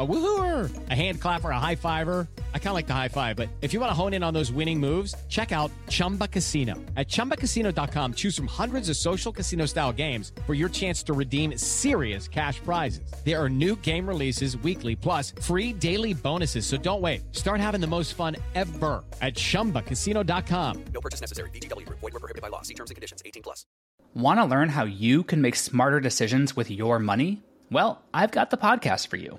A woohooer, a hand clapper, a high fiver. I kind of like the high five, but if you want to hone in on those winning moves, check out Chumba Casino. At ChumbaCasino.com, choose from hundreds of social casino style games for your chance to redeem serious cash prizes. There are new game releases weekly, plus free daily bonuses. So don't wait. Start having the most fun ever at ChumbaCasino.com. No purchase necessary. VGW Group. Void were prohibited by law. See terms and conditions. 18 plus. Want to learn how you can make smarter decisions with your money? Well, I've got the podcast for you.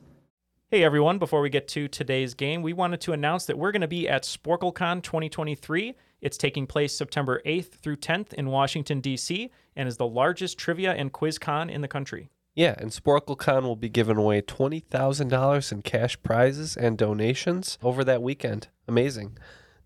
Hey everyone, before we get to today's game, we wanted to announce that we're going to be at SporcleCon 2023. It's taking place September 8th through 10th in Washington, D.C., and is the largest trivia and quiz con in the country. Yeah, and SporcleCon will be giving away $20,000 in cash prizes and donations over that weekend. Amazing.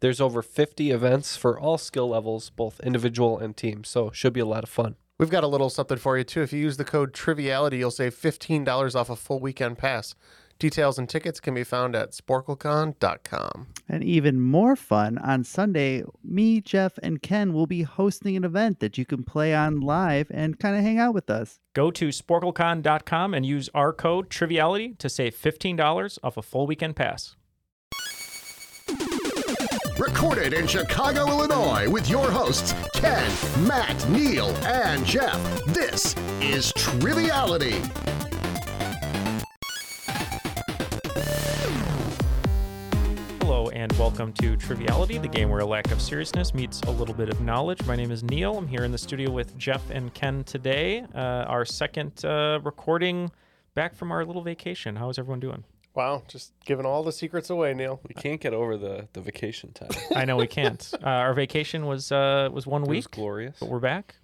There's over 50 events for all skill levels, both individual and team, so should be a lot of fun. We've got a little something for you too. If you use the code Triviality, you'll save $15 off a full weekend pass. Details and tickets can be found at sporclecon.com. And even more fun, on Sunday, me, Jeff, and Ken will be hosting an event that you can play on live and kind of hang out with us. Go to sporclecon.com and use our code Triviality to save $15 off a full weekend pass. Recorded in Chicago, Illinois, with your hosts, Ken, Matt, Neal, and Jeff. This is Triviality. And welcome to Triviality, the game where a lack of seriousness meets a little bit of knowledge. My name is Neal. I'm here in the studio with Jeff and Ken today. Uh, our second uh, recording back from our little vacation. How is everyone doing? Wow, just giving all the secrets away, Neal. We can't get over the, the vacation time. I know we can't. Uh, our vacation was uh, was one week. It was glorious. but we're back.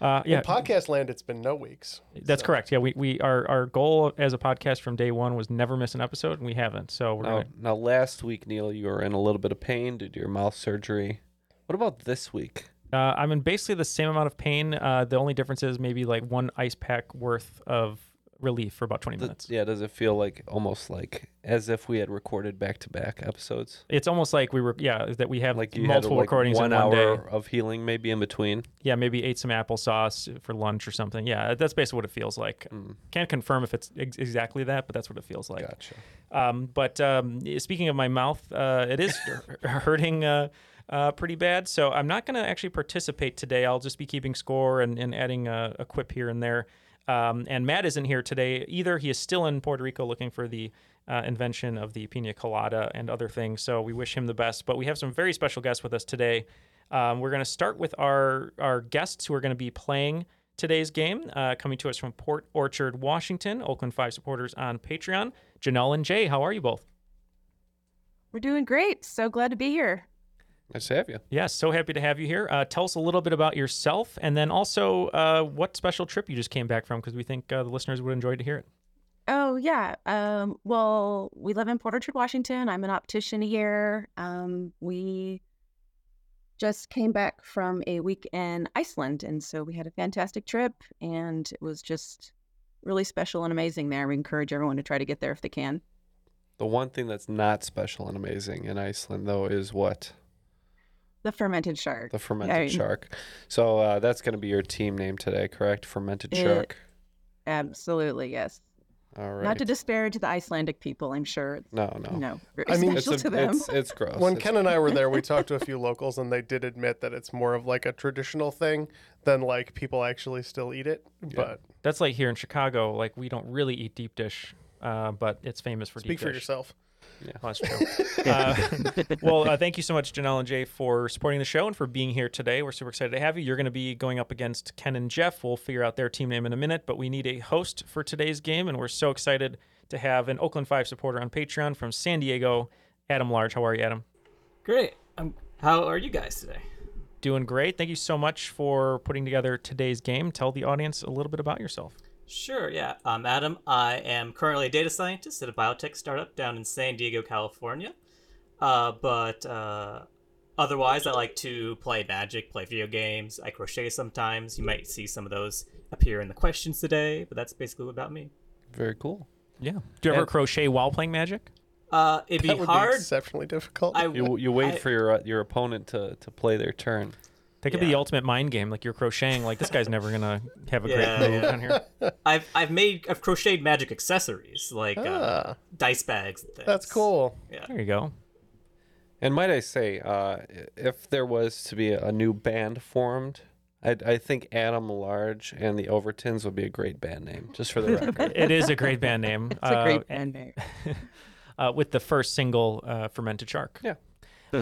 Uh, Yeah. yeah, In podcast land, it's been no weeks. that's So- correct. Yeah, we, we our, our goal as a podcast from day one was never miss an episode, and we haven't. So we're Now, gonna now, last week, Neil, you were in a little bit of pain, did your mouth surgery. What about this week? Uh, I'm in basically the same amount of pain. Uh, the only difference is maybe like one ice pack worth of relief for about 20 minutes. yeah, does it feel like almost like as if we had recorded back to back episodes? It's almost like we were, yeah, that we have Like multiple had like recordings one in one hour day. of healing maybe in between. Yeah, maybe ate some applesauce for lunch or something. Yeah, that's basically what it feels like. Mm, Can't confirm if it's ex- exactly that, but that's what it feels like. gotcha. Um, but um, speaking of my mouth, uh, it is hurting uh, uh, pretty bad. So I'm not going to actually participate today. I'll just be keeping score and, and adding a, a quip here and there. Um, and Matt isn't here today either. He is still in Puerto Rico looking for the uh, invention of the pina colada and other things. So we wish him the best. But we have some very special guests with us today. Um, we're going to start with our our guests who are going to be playing today's game, uh, coming to us from Port Orchard, Washington. Oakland Five supporters on Patreon. Janelle and Jay, how are you both? We're doing great. So glad to be here. Nice to have you. Yes, so happy to have you here. Uh, tell us a little bit about yourself, and then also uh, what special trip you just came back from, because we think uh, the listeners would enjoy to hear it. Oh yeah. Um, well, we live in Port Orchard, Washington. I'm an optician here. Um, we just came back from a week in Iceland, and so we had a fantastic trip, and it was just really special and amazing there. We encourage everyone to try to get there if they can. The one thing that's not special and amazing in Iceland, though, is what? The fermented shark. The fermented I- shark. So uh, that's going to be your team name today, correct? Fermented It- shark. Absolutely, yes. All right. Not to disparage the Icelandic people, I'm sure it's no, no. very I mean, It's, special a, to them. it's, it's gross. When It's- Ken and I were there, we talked to a few locals, and they did admit that it's more of like a traditional thing than like people actually still eat it. But That's like here in Chicago. Like we don't really eat deep dish, uh, but it's famous for deep. Dish. Speak deep for dish. yourself. Oh, that's true. uh, well, uh, thank you so much, Janelle and Jay, for supporting the show and for being here today. We're super excited to have you. You're going to be going up against Ken and Jeff. We'll figure out their team name in a minute, but we need a host for today's game, and we're so excited to have an Oakland Five supporter on Patreon from San Diego, Adam Large. How are you, Adam? Great. I'm How are you guys today? Doing great. Thank you so much for putting together today's game. Tell the audience a little bit about yourself. Sure, yeah. I'm Adam. I am currently a data scientist at a biotech startup down in San Diego, California. Uh, but uh, otherwise, I like to play Magic, play video games. I crochet sometimes. You might see some of those appear in the questions today, but that's basically about me. Very cool. Yeah. Do you ever And- crochet while playing Magic? Uh, it'd be That would hard. be exceptionally difficult. I You you wait I- for your uh, your opponent to, to play their turn. That could be the ultimate mind game. Like you're crocheting. Like this guy's never gonna have a great move yeah. down here. I've I've made I've crocheted magic accessories like uh, Ah. dice bags. And things. That's cool. Yeah. There you go. And might I say, uh, if there was to be a new band formed, I, I think Adam Large and the Overtons would be a great band name, just for the record. It is a great band name. It's a great uh, band name. uh, with the first single, uh, Fermented Shark. Yeah.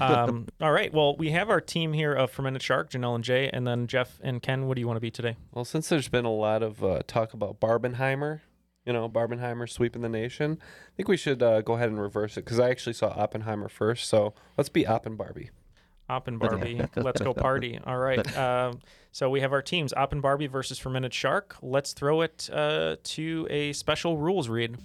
Um, all right. Well, we have our team here of Fermented Shark, Janelle and Jay, and then Jeff and Ken. What do you want to be today? Well, since there's been a lot of uh, talk about Barbenheimer, you know, Barbenheimer sweeping the nation, I think we should uh, go ahead and reverse it because I actually saw Oppenheimer first. So let's be Opp and Barbie. Op and Barbie. Let's go party. All right. Um, so we have our teams Op and Barbie versus Fermented Shark. Let's throw it uh, to a special rules read.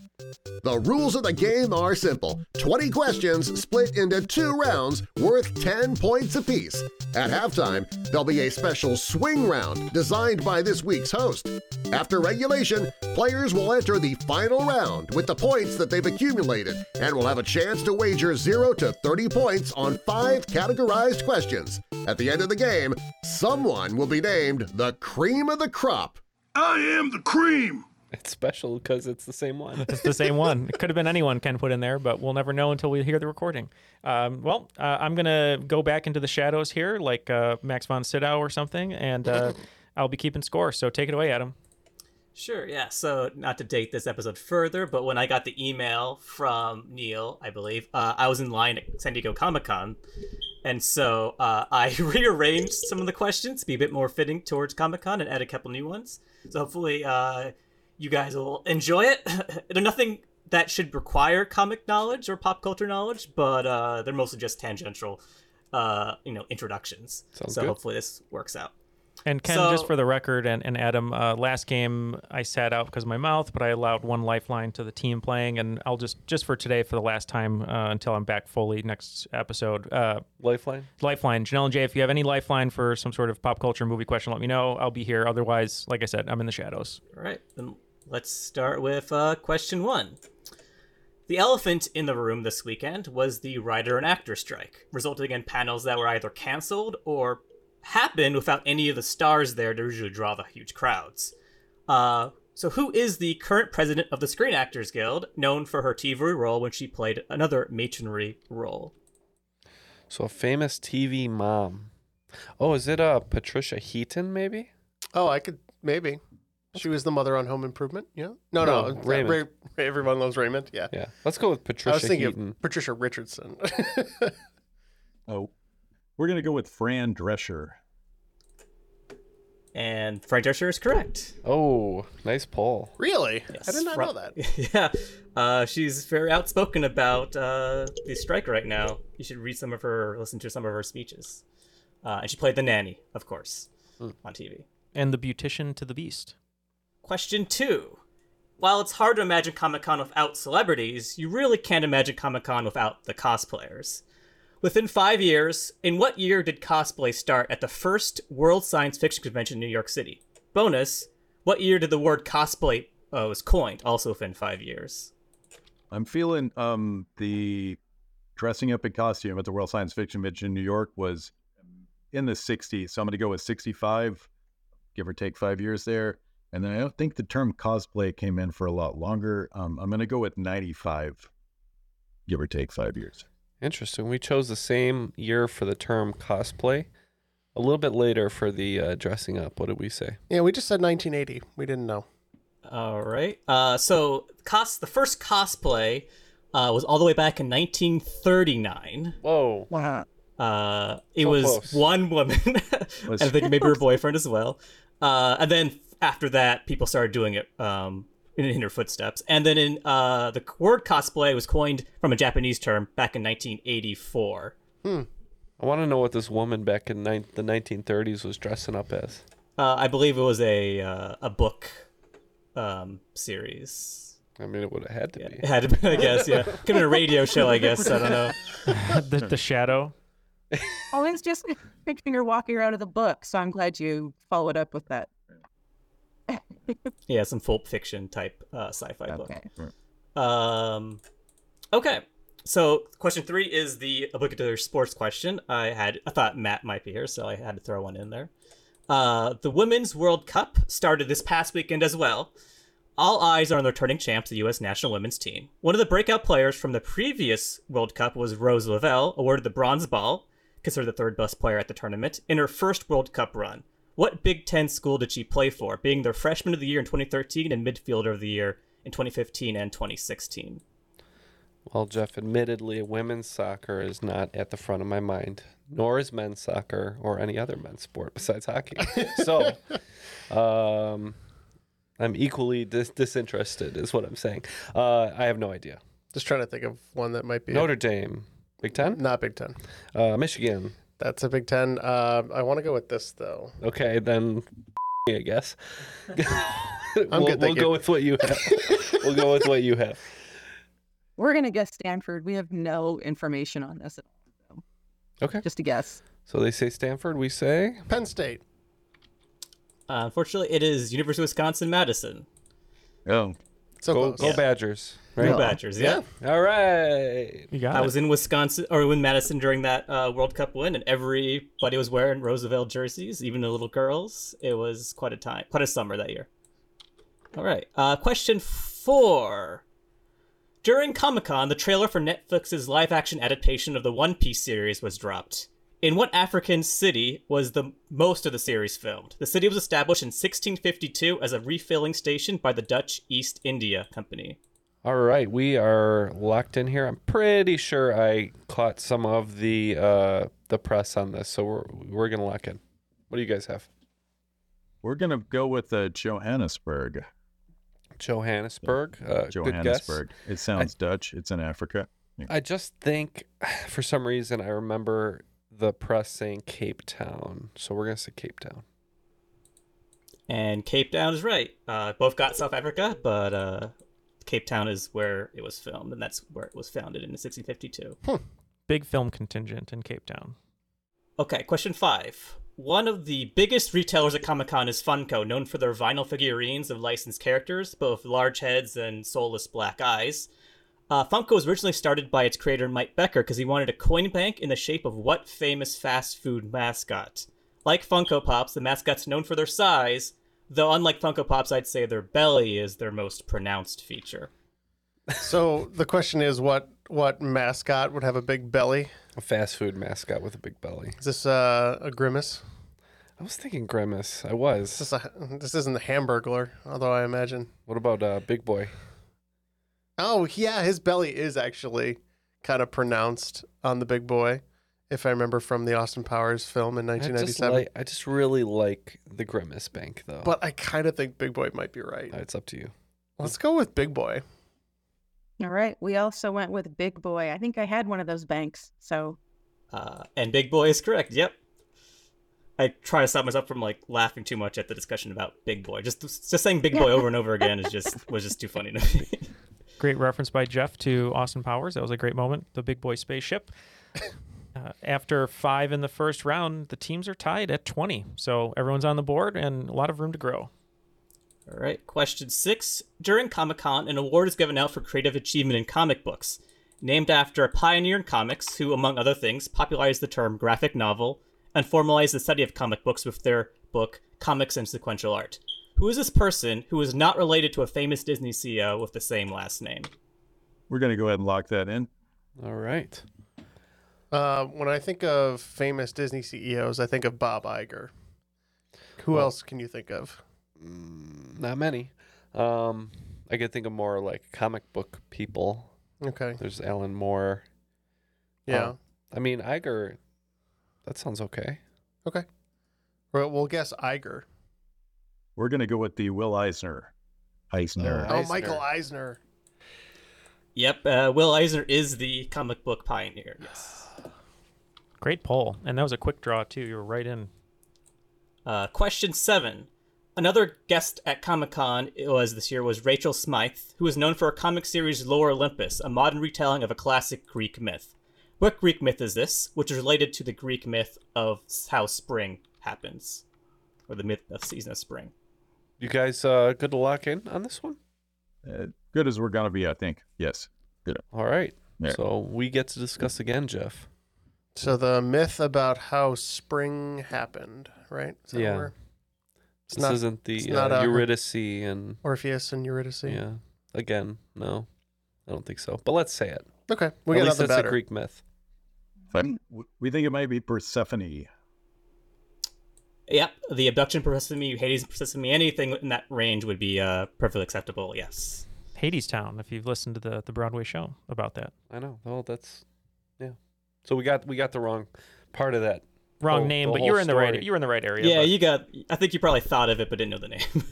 The rules of the game are simple 20 questions split into two rounds worth 10 points apiece. At halftime, there'll be a special swing round designed by this week's host. After regulation, players will enter the final round with the points that they've accumulated and will have a chance to wager 0 to 30 points on five categorized questions. At the end of the game, someone will be named the cream of the crop. I am the cream. It's special because it's the same one. It's the same one. It could have been anyone Ken put in there, but we'll never know until we hear the recording. Um, well, uh, I'm going to go back into the shadows here like uh, Max von Sydow or something, and uh, I'll be keeping score. So take it away, Adam. Sure, yeah. So, not to date this episode further, but when I got the email from Neal, I believe, uh, I was in line at San Diego Comic Con. And so uh, I rearranged some of the questions to be a bit more fitting towards Comic Con and add a couple new ones. So, hopefully, uh, you guys will enjoy it. they're nothing that should require comic knowledge or pop culture knowledge, but uh, they're mostly just tangential, uh, you know, introductions. Sounds so, good. hopefully, this works out. And Ken, So- just for the record, and, and Adam, uh, last game I sat out because of my mouth, but I allowed one lifeline to the team playing, and I'll just just for today, for the last time uh, until I'm back fully next episode. Uh, Lifeline. lifeline, Janelle and Jay, if you have any lifeline for some sort of pop culture movie question, let me know. I'll be here. Otherwise, like I said, I'm in the shadows. All right, then let's start with uh, question one. The elephant in the room this weekend was the writer and actor strike, resulting in panels that were either canceled or happened without any of the stars there to usually draw the huge crowds. Uh, so, who is the current president of the Screen Actors Guild, known for her TV role when she played another matronry role? So a famous TV mom. Oh, is it uh Patricia Heaton maybe? Oh, I could maybe. She was the mother on Home Improvement. Yeah. No, no, No, uh, Raymond. Ray, Ray- everyone loves Raymond. Yeah. Yeah. Let's go with Patricia. I was thinking Heaton. of Patricia Richardson. Oh, we're gonna go with Fran Drescher. And Fran Drescher is correct. Oh, nice poll. really? I did not Fra- know that. yeah, uh, she's very outspoken about uh, the strike right now. You should read some of her, listen to some of her speeches. Uh, and she played the nanny, of course, on TV. And the beautician to the beast. Question two. While it's hard to imagine Comic Con without celebrities, you really can't imagine Comic Con without the cosplayers. Within five years, in what year did cosplay start at the first World Science Fiction Convention in New York City? Bonus, what year did the word cosplay uh, was coined? Also within five years. I'm feeling um the dressing up in costume at the World Science Fiction Convention in New York was in the 60s. So I'm going to go with 65, give or take five years there. And then I don't think the term cosplay came in for a lot longer. Um, I'm going to go with 95, give or take five years. Interesting. We chose the same year for the term cosplay. A little bit later for the uh, dressing up. What did we say? Yeah, we just said 1980. We didn't know. All right. Uh, so cos the first cosplay uh, was all the way back in 1939. Whoa. Wow. Uh, it So was close. one woman, and Was- I think maybe her boyfriend as well. Uh, and then after that, people started doing it um, in, in her footsteps. And then in uh, the word cosplay was coined from a Japanese term back in 1984. Hmm. I want to know what this woman back in nine the 1930s was dressing up as. Uh, I believe it was a uh, a book um, series. I mean, it would have had to be. It had to be, I guess. Yeah, could have been a radio show. I guess. I don't know. the, the shadow. Oh, it's just picturing her walking around with a book. So I'm glad you followed up with that. Yeah, some pulp fiction type uh, sci-fi book. Okay. Um, okay. So question three is the obligatory sports question. I had I thought Matt might be here, so I had to throw one in there. Uh, the Women's World Cup started this past weekend as well. All eyes are on the returning champs, the U.S. national women's team. One of the breakout players from the previous World Cup was Rose Lavelle, awarded the bronze ball, considered the third best player at the tournament, in her first World Cup run. What Big Ten school did she play for, being their freshman of the year in 2013 and midfielder of the year in 2015 and 2016? Well, Jeff, admittedly, women's soccer is not at the front of my mind, nor is men's soccer or any other men's sport besides hockey. so, um, I'm equally dis- disinterested, is what I'm saying. Uh, I have no idea. Just trying to think of one that might be Notre Dame, Big Ten, not Big Ten. uh, Michigan. That's a Big Ten. Uh, I want to go with this though. Okay, then I guess. I'm we'll, good, we'll go with what you have. we'll go with what you have. We're gonna guess Stanford. We have no information on this. At all. Okay. Just a guess. So they say Stanford. We say Penn State. Uh, unfortunately, it is University of Wisconsin Madison. Oh, So go, close. go Yeah. Badgers. Go Right. Badgers, yeah. All right. You got I it. was in Wisconsin or in Madison during that uh, World Cup win, and everybody was wearing Rose Lavelle jerseys, even the little girls. It was quite a time, quite a summer that year. All right. Uh, question four. During Comic Con, the trailer for Netflix's live action adaptation of the One Piece series was dropped. In what African city was the most of the series filmed? The city was established in 1652 as a refilling station by the Dutch East India Company. All right, we are locked in here. I'm pretty sure I caught some of the uh, the press on this, so we're we're gonna lock in. What do you guys have? we're gonna go with uh, Johannesburg. Johannesburg. Uh, Good guess. Johannesburg. It sounds Dutch. It's in Africa. I just think, for some reason, I remember the press saying Cape Town, so we're gonna say Cape Town. And Cape Town is right. Uh, both got South Africa, but uh, Cape Town is where it was filmed, and that's where it was founded in 1652. Big film contingent in Cape Town. Okay, question five. One of the biggest retailers at Comic Con is Funko, known for their vinyl figurines of licensed characters, both large heads and soulless black eyes. Uh, Funko was originally started by its creator Mike Becker because he wanted a coin bank in the shape of what famous fast food mascot? Like Funko Pops, the mascot's known for their size, though unlike Funko Pops, I'd say their belly is their most pronounced feature. So the question is, what what mascot would have a big belly? A fast food mascot with a big belly. Is this uh, a grimace? I was thinking Grimace. I was. This, is a, this isn't the Hamburglar, although I imagine. What about uh, Big Boy? Oh yeah, his belly is actually kind of pronounced on the big boy, if I remember from the Austin Powers film in I just 1997. like. I just really like the Grimace Bank, though. But I kind of think Big Boy might be right. it's up to you. Let's go with Big Boy. All right. We also went with Big Boy. I think I had one of those banks. So Uh, and Big Boy is correct. Yep. I try to stop myself from like laughing too much at the discussion about Big Boy. Just just saying Big Boy over and over again is just was just too funny to me. Great reference by Jeff to Austin Powers. That was a great moment. The big boy spaceship. Uh, after five in the first round, the teams are tied at 20. So everyone's on the board and a lot of room to grow. All right. Question six. During Comic Con, an award is given out for creative achievement in comic books, named after a pioneer in comics who, among other things, popularized the term graphic novel and formalized the study of comic books with their book Comics and Sequential Art. Who is this person who is not related to a famous Disney CEO with the same last name? We're gonna go ahead and lock that in. All right. Uh, when I think of famous Disney CEOs, I think of Bob Iger. Who Well- else can you think of? Not many. Um, I could think of more like comic book people. Okay. There's Alan Moore. Yeah. Uh, I mean Iger. That sounds okay. Okay. Well, we'll guess Iger. We're gonna go with the Will Eisner. Eisner. Oh, Michael Eisner. Yep, uh, Will Eisner is the comic book pioneer. Yes. Great poll, and that was a quick draw too. You were right in. Uh, question seven. Another guest at Comic Con it was this year was Rachel Smythe, who is known for her comic series Lore Olympus, a modern retelling of a classic Greek myth. What Greek myth is this, which is related to the Greek myth of how spring happens, or the myth of season of spring? You guys uh, good to lock in on this one? Uh, good as we're gonna be, I think. Yes. Good. All right. Yeah. So we get to discuss again, Jeff. So the myth about how spring happened, right? Is that Yeah. where- It's this not- isn't it's the not, uh, uh, Eurydice and Orpheus and Eurydice. yeah. Again, no, I don't think so. But let's say it. Okay, we At got least nothing it's better. a Greek myth. W- We think it might be Persephone. Yep, the abduction Persephone, Hades Persephone, anything in that range would be uh, perfectly acceptable. Yes. Hadestown, if you've listened to the the Broadway show about that. I know. Well, that's yeah. So we got we got the wrong part of that. Wrong whole- name, but you were in the right you were in the right area. Yeah, but- you got. I think you probably thought of it, but didn't know the name.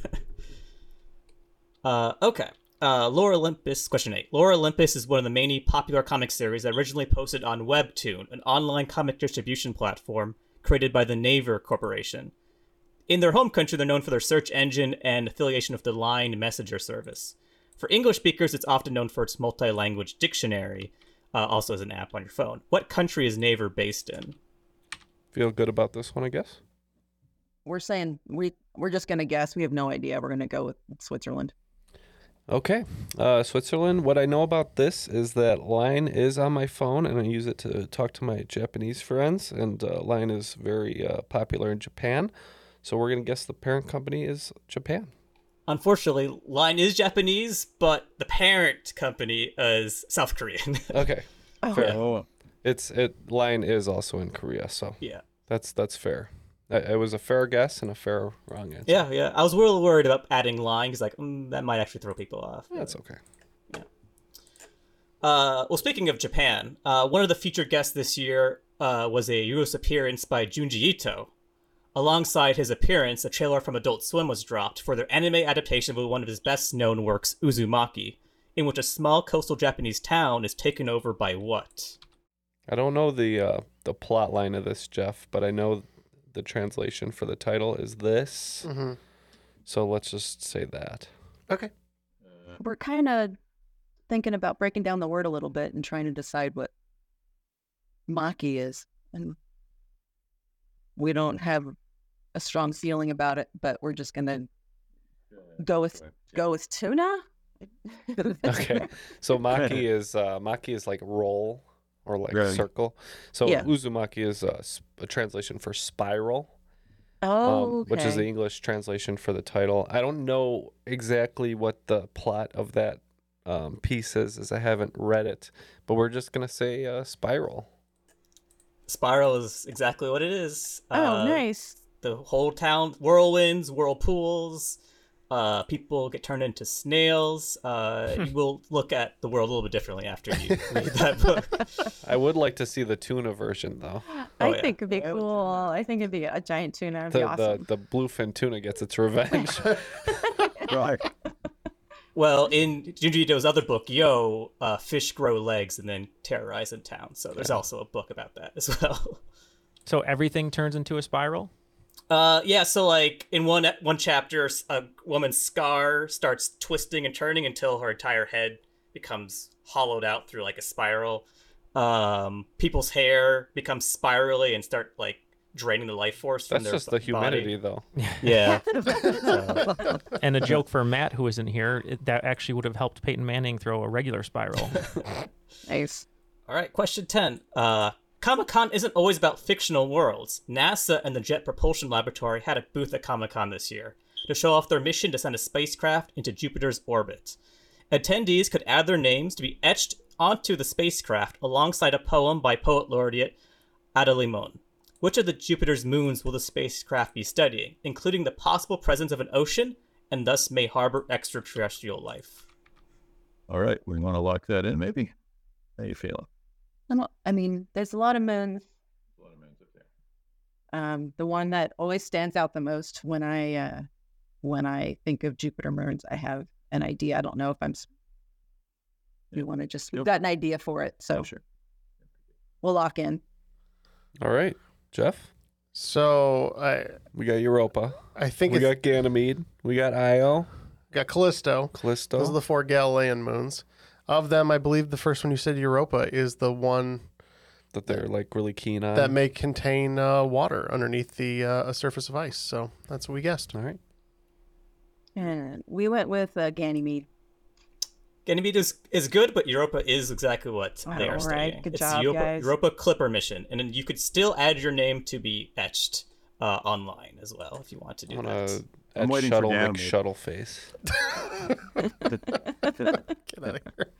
uh, okay. Uh, Lore Olympus, question eight. Lore Olympus is one of the many popular comic series that originally posted on Webtoon, an online comic distribution platform created by the Naver Corporation. In their home country, they're known for their search engine and affiliation with the Line Messenger service. For English speakers, it's often known for its multi language dictionary, uh, also as an app on your phone. What country is Naver based in? Feel good about this one, I guess. We're saying we we're just gonna guess. We have no idea. We're gonna go with Switzerland. Okay. Uh, Switzerland. What I know about this is that Line is on my phone, and I use it to talk to my Japanese friends. And uh, Line is very uh, popular in Japan, so we're gonna guess the parent company is Japan. Unfortunately, Line is Japanese, but the parent company is South Korean. Okay. Oh. Fair. Oh, It's it. Line is also in Korea, so yeah. that's that's fair. It it was a fair guess and a fair wrong answer. Yeah, yeah. I was a little worried about adding Line because, like, mm, that might actually throw people off. That's okay. Yeah. Uh, well, speaking of Japan, uh, one of the featured guests this year uh, was a U.S. appearance by Junji Ito. Alongside his appearance, a trailer from Adult Swim was dropped for their anime adaptation of one of his best known works, Uzumaki, in which a small coastal Japanese town is taken over by what? I don't know the uh, the plot line of this, Jeff, but I know the translation for the title is this. hmm So let's just say that. Okay. We're kind of thinking about breaking down the word a little bit and trying to decide what maki is, and we don't have a strong feeling about it, but we're just gonna go with go with tuna. Okay. So maki is uh, maki is like roll or like Right. circle. So Yeah. uzumaki is a translation for spiral. Oh, um, which is the. English translation for the title. I don't know exactly what the plot of that um, piece is, as I haven't read it, but we're just gonna say uh, spiral. Spiral is exactly what it is. Oh, Uh, nice. The whole town, whirlwinds, whirlpools. Uh, people get turned into snails. Uh, you will look at the world a little bit differently after you read that book. I would like to see the tuna version though. I Oh, yeah. think it'd be cool. I think it'd be a giant tuna. It'd The, be awesome. the the bluefin tuna gets its revenge. right. Well, in Junji Ito's other book, Gyo, uh, fish grow legs and then terrorize in town. So there's also a book about that as well. So everything turns into a spiral. Uh, yeah. So like in one one chapter, a woman's scar starts twisting and turning until her entire head becomes hollowed out through like a spiral. Um, people's hair becomes spirally and start like draining the life force from That's their just the body. humanity, though. Yeah. and a joke for Matt, who isn't here, it, that actually would have helped Peyton Manning throw a regular spiral. nice. All right, question 10. Uh, Comic Con isn't always about fictional worlds. NASA and the Jet Propulsion Laboratory had a booth at Comic Con this year to show off their mission to send a spacecraft into Jupiter's orbit. Attendees could add their names to be etched onto the spacecraft alongside a poem by poet laureate Ada Limon. Which of the Jupiter's moons will the spacecraft be studying, including the possible presence of an ocean and thus may harbor extraterrestrial life? All right. We want to lock that in, maybe. How you feeling? I don't- I mean, there's a lot of moons. up Um, the one that always stands out the most when I uh, when I think of Jupiter moons, I have an idea. I don't know if I'm. s- We want to just we've got an idea for it, so Oh, sure. we'll lock in. All right, Jeff. So I We got Europa. I think we it's- got Ganymede. We got Io. got Callisto. Callisto. Those are the four Galilean moons. Of them, I believe the first one you said Europa is the one that they're like really keen on. that may contain uh, water underneath the uh, a surface of ice. So that's what we guessed. All right. And we went with uh, Ganymede. Ganymede is, is good, but Europa is exactly what they are right, studying. good it's job, Europa, guys. Europa Clipper mission, and then you could still add your name to be etched uh, online as well if you want to do I'm that. Gonna I'm add waiting for shuttle Ganymede. shuttle face. Get out of here.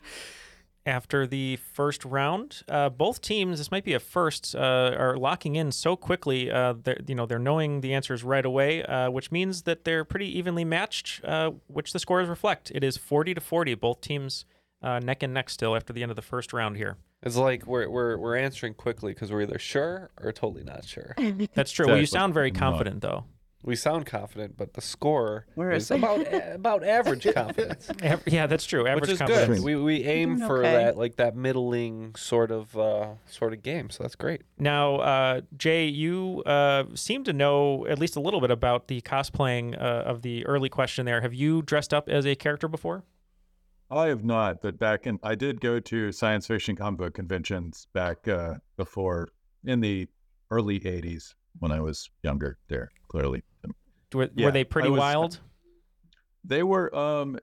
After the first round, uh, both teams, this might be a first, uh, are locking in so quickly. Uh, they're, you know, they're knowing the answers right away, uh, which means that they're pretty evenly matched, uh, which the scores reflect. It is 40 to 40. Both teams uh, neck and neck still after the end of the first round here. It's like we're we're we're answering quickly because we're either sure or totally not sure. That's true. Well, you sound very confident, though. We sound confident, but the score Where is is it? about about average confidence, Av- Yeah, that's true. Average which is confidence. good. We we aim Doing for okay. that like that middling sort of uh, sort of game, so that's great. Now, uh, Jay, you uh, seem to know at least a little bit about the cosplaying uh, of the early question there. Have you dressed up as a character before? I have not, but back in I did go to science fiction comic book conventions back uh, before in the early '80s when I was younger. There, clearly, Were, Yeah, were they pretty was- wild? they were um,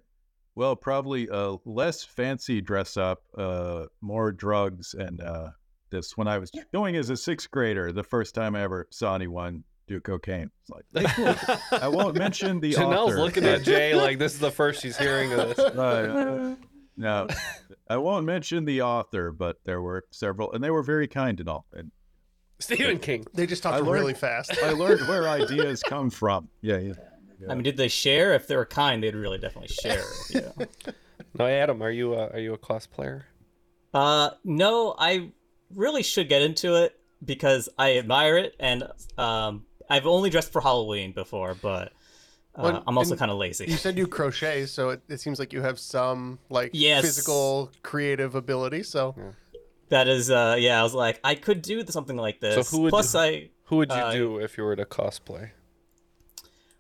well, probably uh, less fancy dress up, uh, more drugs, and uh, this when I was going as a sixth grader, the first time I ever saw anyone do cocaine. It's like I won't mention the Janelle's author, looking but- at Jay like this is the first she's hearing of this. Uh, no, I won't mention the author, but there were several, and they were very kind and all. And Stephen King. They just I talked learned- really fast. I learned where ideas come from. Yeah, yeah. I mean, did they share? If they were kind, they'd really definitely share. Yeah. Now, Adam, are you uh, are you a class cosplayer? Uh, no, I really should get into it because I admire it, and um, I've only dressed for Halloween before, but uh, Well, I'm also kind of lazy. You said you crochet, so it, it seems like you have some like Yes. physical creative ability. So That is, uh, yeah, I was like, I could do something like this. So who would Plus, you, I who would you uh, do if you were to cosplay?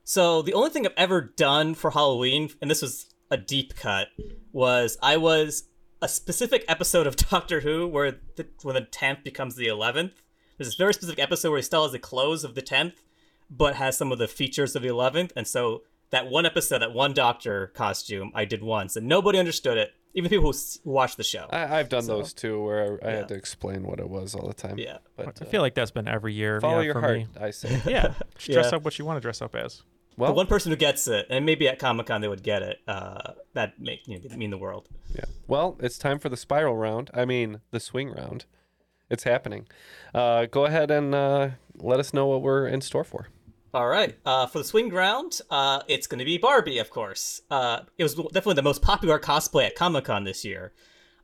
So the only thing I've ever done for Halloween, and this was a deep cut, was I was a specific episode of Doctor Who where the, when the tenth becomes the eleventh. There's this very specific episode where he still has the clothes of the tenth, but has some of the features of the eleventh, and so that one episode, that one Doctor costume, I did once, and nobody understood it. Even people who s- who watched the show. I, I've done So- those too, where I, I Yeah. had to explain what it was all the time. Yeah. but I uh, feel like that's been every year. follow yeah, your for heart. me. I say. Yeah, just dress Yeah. up what you want to dress up as. Well, the one person who gets it, and maybe at Comic Con they would get it. Uh, that make you know, mean the world. Yeah. Well, it's time for the spiral round. I mean, the swing round. It's happening. Uh, go ahead and uh, let us know what we're in store for. All right. Uh, for the swing round, uh, it's going to be Barbie, of course. Uh, it was definitely the most popular cosplay at Comic Con this year,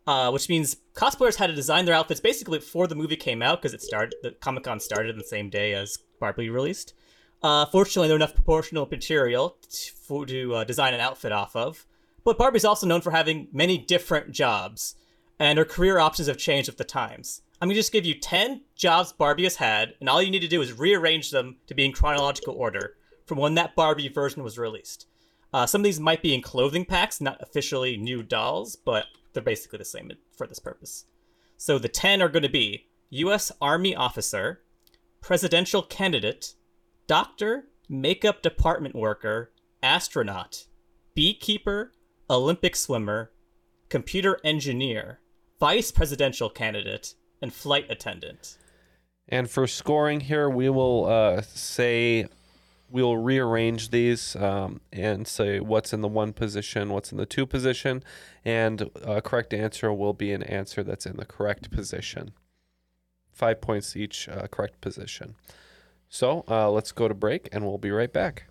uh, which means cosplayers had to design their outfits basically before the movie came out because it started. The Comic Con started the same day as Barbie released. Uh, fortunately, there were enough proportional material t- for, to uh, design an outfit off of. But Barbie's also known for having many different jobs, and her career options have changed with the times. I'm gonna just give you 10 jobs Barbie has had, and all you need to do is rearrange them to be in chronological order from when that Barbie version was released. Uh, some of these might be in clothing packs, not officially new dolls, but they're basically the same for this purpose. So the 10 are going to be U.S. Army officer, presidential candidate, doctor, makeup department worker, astronaut, beekeeper, Olympic swimmer, computer engineer, vice presidential candidate, and flight attendant. And for scoring here, we will uh, say we'll rearrange these um, and say what's in the one position, what's in the two position, and a correct answer will be an answer that's in the correct position. Five points each uh, correct position. So uh, let's go to break, and we'll be right back.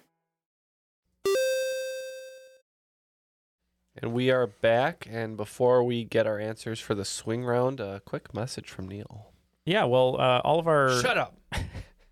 And we are back. And before we get our answers for the swing round, a quick message from Neal. Yeah, well, uh, all of our Shut up.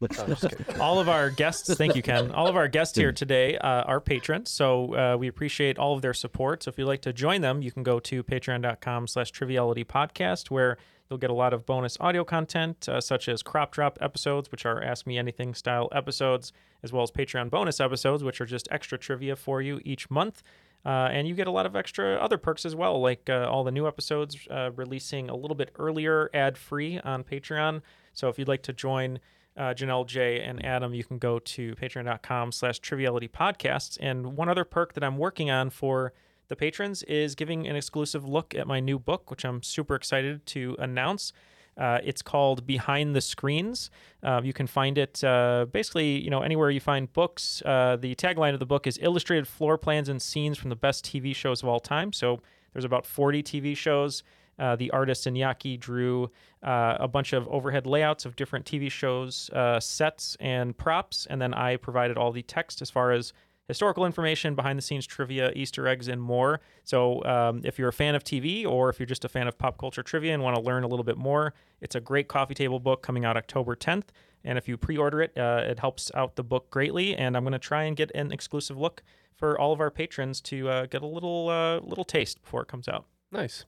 No, I'm just kidding. all of our guests, thank you, Ken. All of our guests here today uh, are patrons, so uh, we appreciate all of their support. So if you'd like to join them, you can go to patreon.com slash triviality podcast, where you'll get a lot of bonus audio content, uh, such as crop drop episodes, which are Ask Me Anything style episodes, as well as Patreon bonus episodes, which are just extra trivia for you each month. Uh, and you get a lot of extra other perks as well, like uh, all the new episodes uh, releasing a little bit earlier, ad free on Patreon. So if you'd like to join uh, Janelle Jay and Adam, you can go to patreon.com slash triviality podcasts. And one other perk that I'm working on for the patrons is giving an exclusive look at my new book, which I'm super excited to announce. Uh, it's called Behind the Screens. Uh, you can find it uh, basically, you know, anywhere you find books. Uh, the tagline of the book is illustrated floor plans and scenes from the best TV shows of all time. So there's about 40 TV shows. Uh, the artist Iñaki drew uh, a bunch of overhead layouts of different TV shows, sets, and props, and then I provided all the text as far as historical information, behind the scenes trivia, Easter eggs, and more. So um, if you're a fan of TV or if you're just a fan of pop culture trivia and want to learn a little bit more, it's a great coffee table book coming out October 10th. And if you pre-order it, uh, it helps out the book greatly. And I'm going to try and get an exclusive look for all of our patrons to uh, get a little uh, little taste before it comes out. Nice.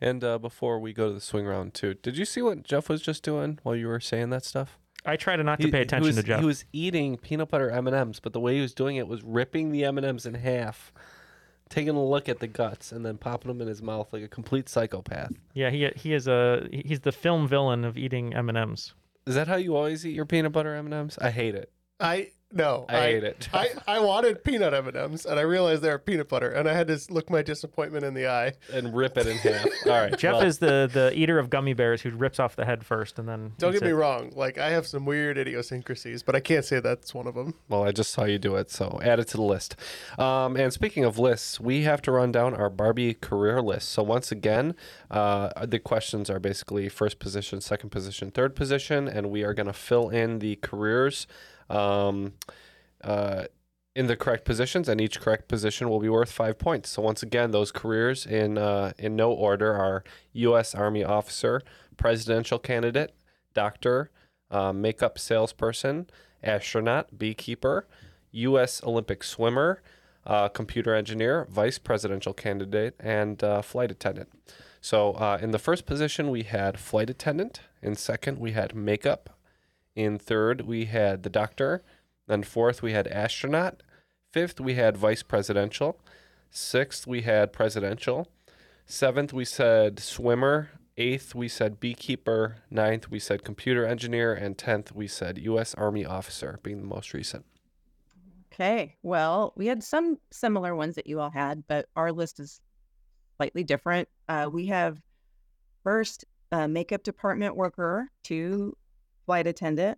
And uh, before we go to the swing round, too, did you see what Jeff was just doing while you were saying that stuff? I try to not to pay attention was, to Jeff. He was eating peanut butter M and M's, but the way he was doing it was ripping the M and M's in half, taking a look at the guts, and then popping them in his mouth like a complete psychopath. Yeah, he he is a he's the film villain of eating M and M's. Is that how you always eat your peanut butter M and M's? I hate it. I no, I hate it. I, I wanted peanut M and M's, and I realized they were peanut butter, and I had to look my disappointment in the eye and rip it in half. All right, Jeff well, is the the eater of gummy bears who rips off the head first and then. Don't get me it. wrong, like I have some weird idiosyncrasies, but I can't say that's one of them. Well, I just saw you do it, so add it to the list. Um, and speaking of lists, we have to run down our Barbie career list. So once again, uh, the questions are basically first position, second position, third position, and we are going to fill in the careers. Um, uh, in the correct positions, and each correct position will be worth five points. So once again, those careers in uh, in no order are U.S. Army officer, presidential candidate, doctor, uh, makeup salesperson, astronaut, beekeeper, U.S. Olympic swimmer, uh, computer engineer, vice presidential candidate, and uh, flight attendant. So uh, in the first position, we had flight attendant. In second, we had makeup. In third, we had the doctor. Then fourth, we had astronaut. Fifth, we had vice presidential. Sixth, we had presidential. Seventh, we said swimmer. Eighth, we said beekeeper. Ninth, we said computer engineer. And tenth, we said U.S. Army officer, being the most recent. Okay. Well, we had some similar ones that you all had, but our list is slightly different. Uh, we have first uh, makeup department worker, two flight attendant,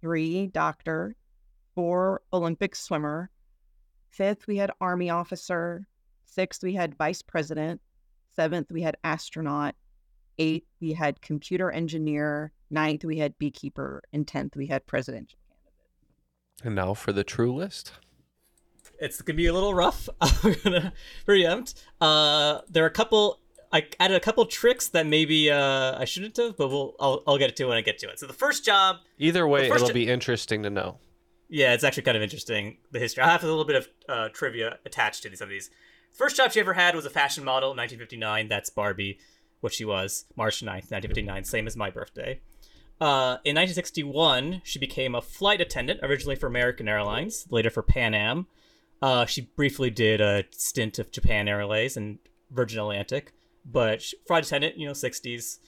three doctor, four Olympic swimmer, Fifth, we had army officer. Sixth, we had vice president. Seventh, we had astronaut. Eighth, we had computer engineer. Ninth, we had beekeeper. And tenth, we had presidential. Candidate. And now for the true list. It's gonna be a little rough. I'm gonna preempt. Uh, there are a couple. I added a couple tricks that maybe uh, I shouldn't have, but we'll I'll, I'll get to it when I get to it. So the first job, Either way, it'll jo- be interesting to know. yeah, it's actually kind of interesting the history. I have a little bit of uh, trivia attached to some of these. First job she ever had was a fashion model in 1959. That's Barbie, what she was, March 9th, 1959, same as my birthday. Uh, in 1961, she became a flight attendant, originally for American Airlines, later for Pan Am. Uh, she briefly did a stint of Japan Airways and Virgin Atlantic, but she, flight attendant, you know, 60s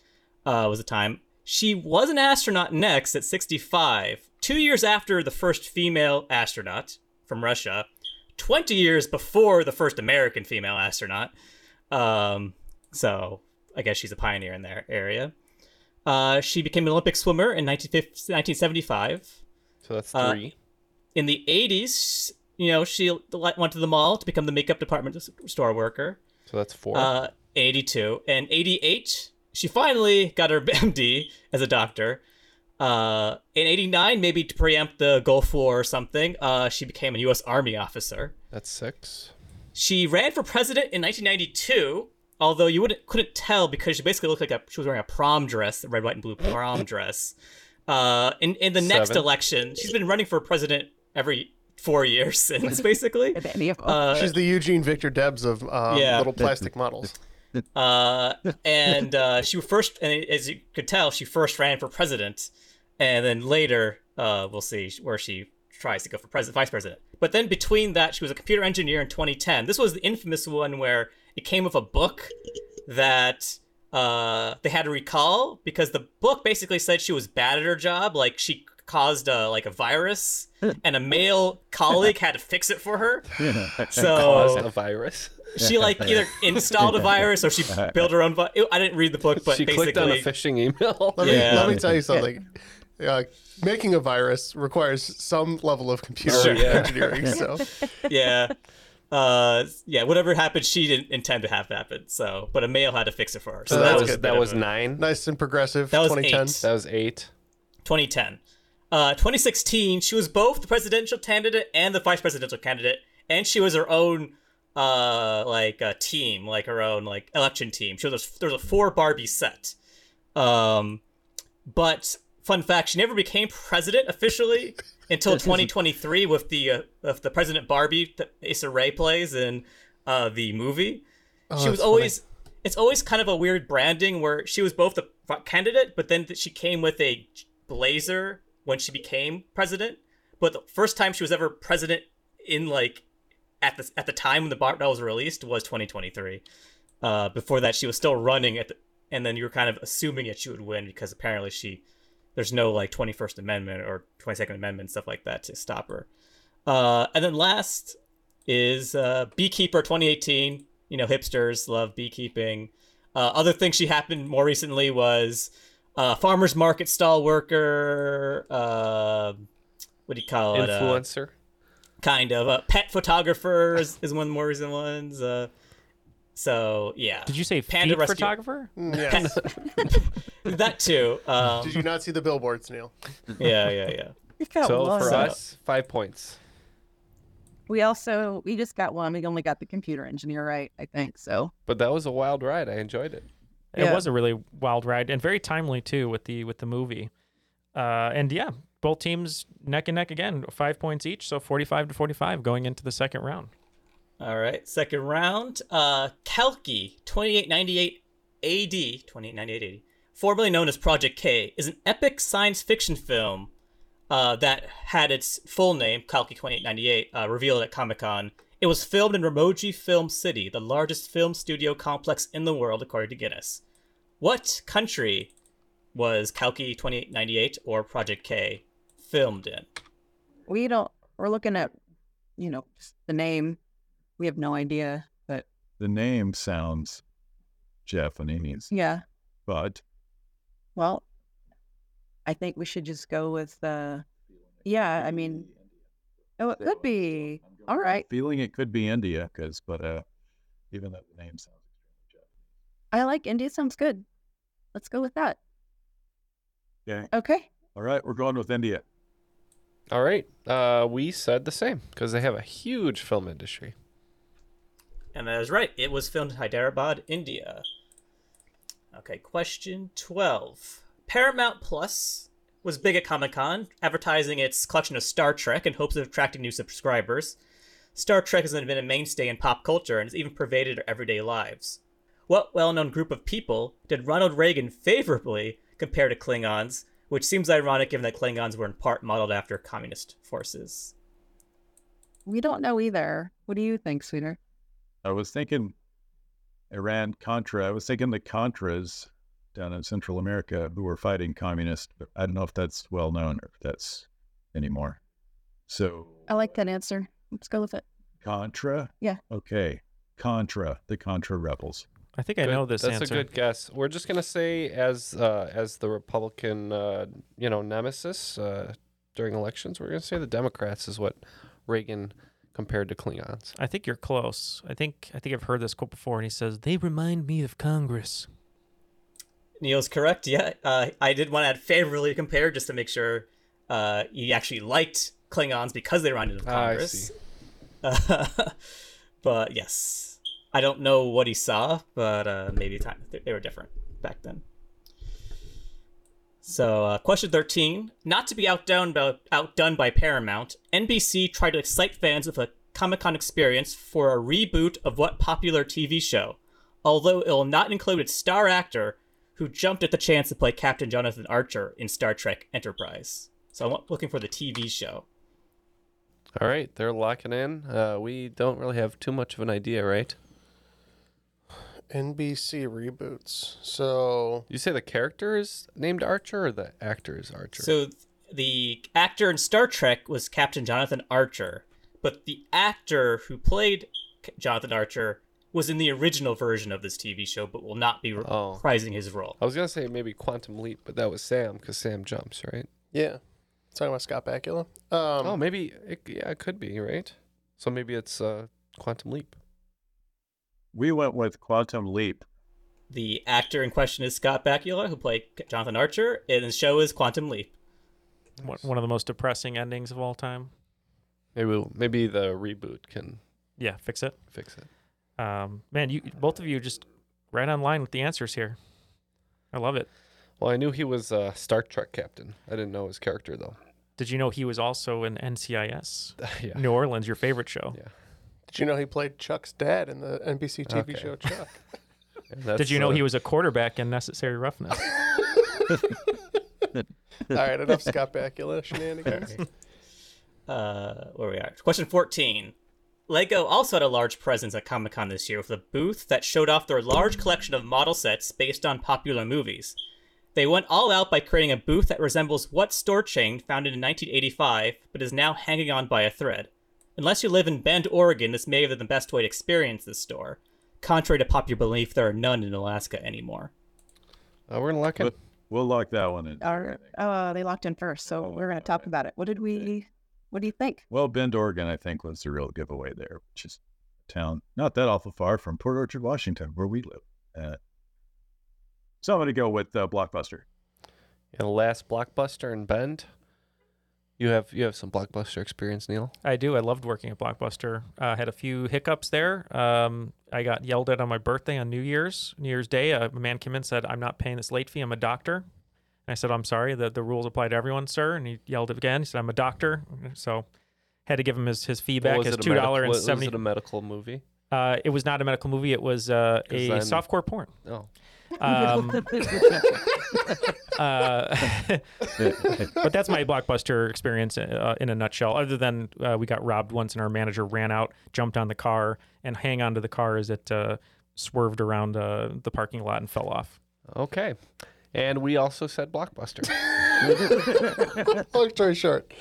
uh, was the time. She was an astronaut next at 65, two years after the first female astronaut from Russia, 20 years before the first American female astronaut. Um, so I guess she's a pioneer in that area. Uh, she became an Olympic swimmer in 1950 1975. So that's Uh, three. in the 80s, you know, she went to the mall to become the makeup department store worker. so that's four. Uh, 82 and 88, she finally got her MD as a doctor. Uh, in 89, maybe to preempt the Gulf War or something, uh, she became a U.S. Army officer. that's six. She ran for president in 1992, although you wouldn't couldn't tell because she basically looked like a, she was wearing a prom dress, a red, white, and blue prom dress. Uh, in in the next election, she's been running for president every four years since, basically. Uh, She's the Eugene Victor Debs of um, yeah. little plastic models. uh, and uh, she first, and as you could tell, she first ran for president, and then later, uh, we'll see where she tries to go for president, vice president. But then between that, she was a computer engineer in 2010. This was the infamous one where it came with a book that uh, they had to recall because the book basically said she was bad at her job, like she caused a like a virus, and a male colleague had to fix it for her. So Caused a virus. She like either installed a virus or she built her own. Vi- I didn't read the book, but she basically, clicked on a phishing email. Let me, Yeah. let me tell you something. Uh, making a virus requires some level of computer Sure. Yeah. engineering. So yeah, uh, yeah, whatever happened, she didn't intend to have happen. So, but a male had to fix it for her. So, So that, that was was that of was a- nine. nice and progressive. That was 2010. eight. That was eight. 2010. Uh, 2016, she was both the presidential candidate and the vice presidential candidate, and she was her own uh like a team, like her own like election team. She was a, there was a four Barbie set. Um, but fun fact, she never became president officially until 2023 with the uh, with the President Barbie that Issa Rae plays in uh the movie. Oh, she was always it's always kind of a weird branding where she was both the candidate, but then she came with a blazer when she became president. But the first time she was ever president in like at the at the time when the bar that was released was 2023. Uh, before that, she was still running at the, and then you were kind of assuming that she would win because apparently she there's no like 21st Amendment or 22nd Amendment stuff like that to stop her. Uh, and then last is uh, Beekeeper 2018. You know, hipsters love beekeeping. Uh, other things she happened more recently was uh, farmers market stall worker. Uh, what do you call it? Influencer. Kind of. Uh, pet photographer is, is one of the more recent ones. Uh, so yeah. Did you say Panda feet rescue- photographer? Mm, yes. that too. Um, Did you not see the billboards, Neal? yeah, yeah, yeah. We've got So one. for us, five points. We also we just got one. We only got the computer engineer right, I think. So But that was a wild ride. I enjoyed it. It Yeah. was a really wild ride and very timely too with the with the movie. Uh, and yeah, both teams neck and neck again, five points each, so forty-five to forty-five going into the second round. All right, second round. Uh, Kalki, 2898 AD, 2898 AD, formerly known as Project K, is an epic science fiction film uh, that had its full name, Kalki 2898, uh, revealed at Comic Con. It was filmed in Ramoji Film City, the largest film studio complex in the world, according to Guinness. What country was Kalki 2898 or Project K filmed in? we don't. We're looking at, you know, the name. We have no idea, but The name sounds Japanese, yeah. but Well, I think we should just go with. uh Yeah, I mean, oh, it could be. All right. Feeling it could be India, because but uh, even though the name sounds I like India. Sounds good. Let's go with that. okay. Okay. All right, we're going with India. All right. Uh, we said the same because they have a huge film industry. And that is right. It was filmed in Hyderabad, India. Okay, question 12. Paramount Plus was big at Comic Con, advertising its collection of Star Trek in hopes of attracting new subscribers. Star Trek has been a mainstay in pop culture and has even pervaded our everyday lives. What well known group of people did Ronald Reagan favorably compare to Klingons, which seems ironic given that Klingons were in part modeled after communist forces? We don't know either. What do you think, sweeter? I was thinking Iran Contra. I was thinking the Contras down in Central America who were fighting communists, but I don't know if that's well known or if that's anymore. So I like that answer. Let's go with it. Contra? Yeah. Okay. Contra, the Contra rebels. I think I know this That's answer. a good guess. We're just gonna say as uh, as the Republican, uh, you know, nemesis uh, during elections, we're gonna say the Democrats is what Reagan compared to Klingons. I think you're close. I think I think I've heard this quote before, and he says they remind me of Congress. Neal's correct. Yeah, uh, I did want to add favorably compared just to make sure uh, he actually liked Klingons because they reminded him of Ah, I Congress. but yes, I don't know what he saw, but uh, maybe time they were different back then. So, uh, question 13. Not to be outdone by, outdone by Paramount, NBC tried to excite fans with a Comic Con experience for a reboot of what popular TV show? Although it will not include its star actor who jumped at the chance to play Captain Jonathan Archer in Star Trek Enterprise. So, I'm looking for the TV show. All right, they're locking in. Uh, we don't really have too much of an idea, right? NBC reboots. So You say the character is named Archer or the actor is Archer? So the actor in Star Trek was Captain Jonathan Archer, but the actor who played Jonathan Archer was in the original version of this TV show, but will not be Oh. reprising his role. I was gonna say maybe Quantum Leap, but that was Sam because Sam jumps, right? yeah, talking about Scott Bakula. Um, oh, maybe it, yeah, it could be right. So maybe it's uh, Quantum Leap. We went with Quantum Leap. The actor in question is Scott Bakula, who played Jonathan Archer, and the show is Quantum Leap. One one of the most depressing endings of all time. Maybe we'll- maybe the reboot can Yeah, fix it. fix it. Um, man, you both of you just right on line with the answers here. I love it. Well, I knew he was a Star Trek captain. I didn't know his character though. Did you know he was also in NCIS? Yeah. New Orleans, your favorite show. Yeah. Did you know he played Chuck's dad in the NBC TV Okay. show Chuck? Did you know uh, he was a quarterback in Necessary Roughness? All right, enough Scott Bakula shenanigans. Uh, where we are. Question 14. Lego also had a large presence at Comic Con this year with a booth that showed off their large collection of model sets based on popular movies. They went all out by creating a booth that resembles what store chain founded in 1985 but is now hanging on by a thread. Unless you live in Bend, Oregon, this may have been the best way to experience this store. Contrary to popular belief, there are none in Alaska anymore. Uh, we're gonna lock in. We'll lock that one in. Our, uh, they locked in first, so we're going to talk about it. What did we? What do you think? Well, Bend, Oregon, I think was the real giveaway there, which is a town not that awful far from Port Orchard, Washington, where we live. Uh, so I'm going to go with uh, Blockbuster. And last blockbuster in Bend. You have you have some blockbuster experience, Neal. I do. I loved working at Blockbuster. Uh, had a few hiccups there. Um, I got yelled at on my birthday on New Year's, New Year's Day. Uh, a man came in and said, "I'm not paying this late fee. I'm a doctor." And I said, "I'm sorry. The the rules apply to everyone, sir." And he yelled it again. He said, "I'm a doctor." So had to give him his his feedback. was his it two medical- dollar and was- was it a medical movie? Uh, it was not a medical movie. It was uh, 'Cause a then- softcore porn. Oh. Um, uh, but that's my blockbuster experience uh, in a nutshell. Other than uh, we got robbed once, and our manager ran out, jumped on the car, and hang onto the car as it uh, swerved around uh, the parking lot and fell off. Okay. And we also said blockbuster. Long story short.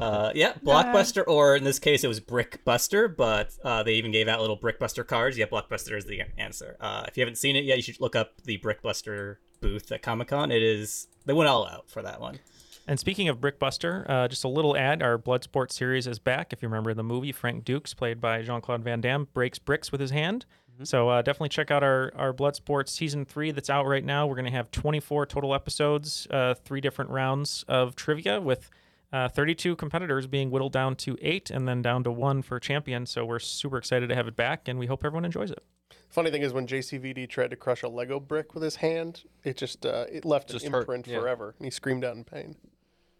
Uh, yeah, Blockbuster, or in this case, it was Brickbuster, but uh, they even gave out little Brickbuster cards. Yeah, Blockbuster is the answer. Uh, if you haven't seen it yet, you should look up the Brickbuster booth at Comic Con. It is they went all out for that one. And speaking of Brickbuster, uh, just a little ad. Our Bloodsport series is back. If you remember the movie, Frank Dux, played by Jean Claude Van Damme, breaks bricks with his hand. So uh, definitely check out our, our Bloodsport season three that's out right now. We're going to have 24 total episodes, uh, three different rounds of trivia with uh, 32 competitors being whittled down to eight and then down to one for champion. So we're super excited to have it back and we hope everyone enjoys it. Funny thing is, when JCVD tried to crush a Lego brick with his hand, it just uh, it left Just an hurt, imprint yeah. forever, and he screamed out in pain.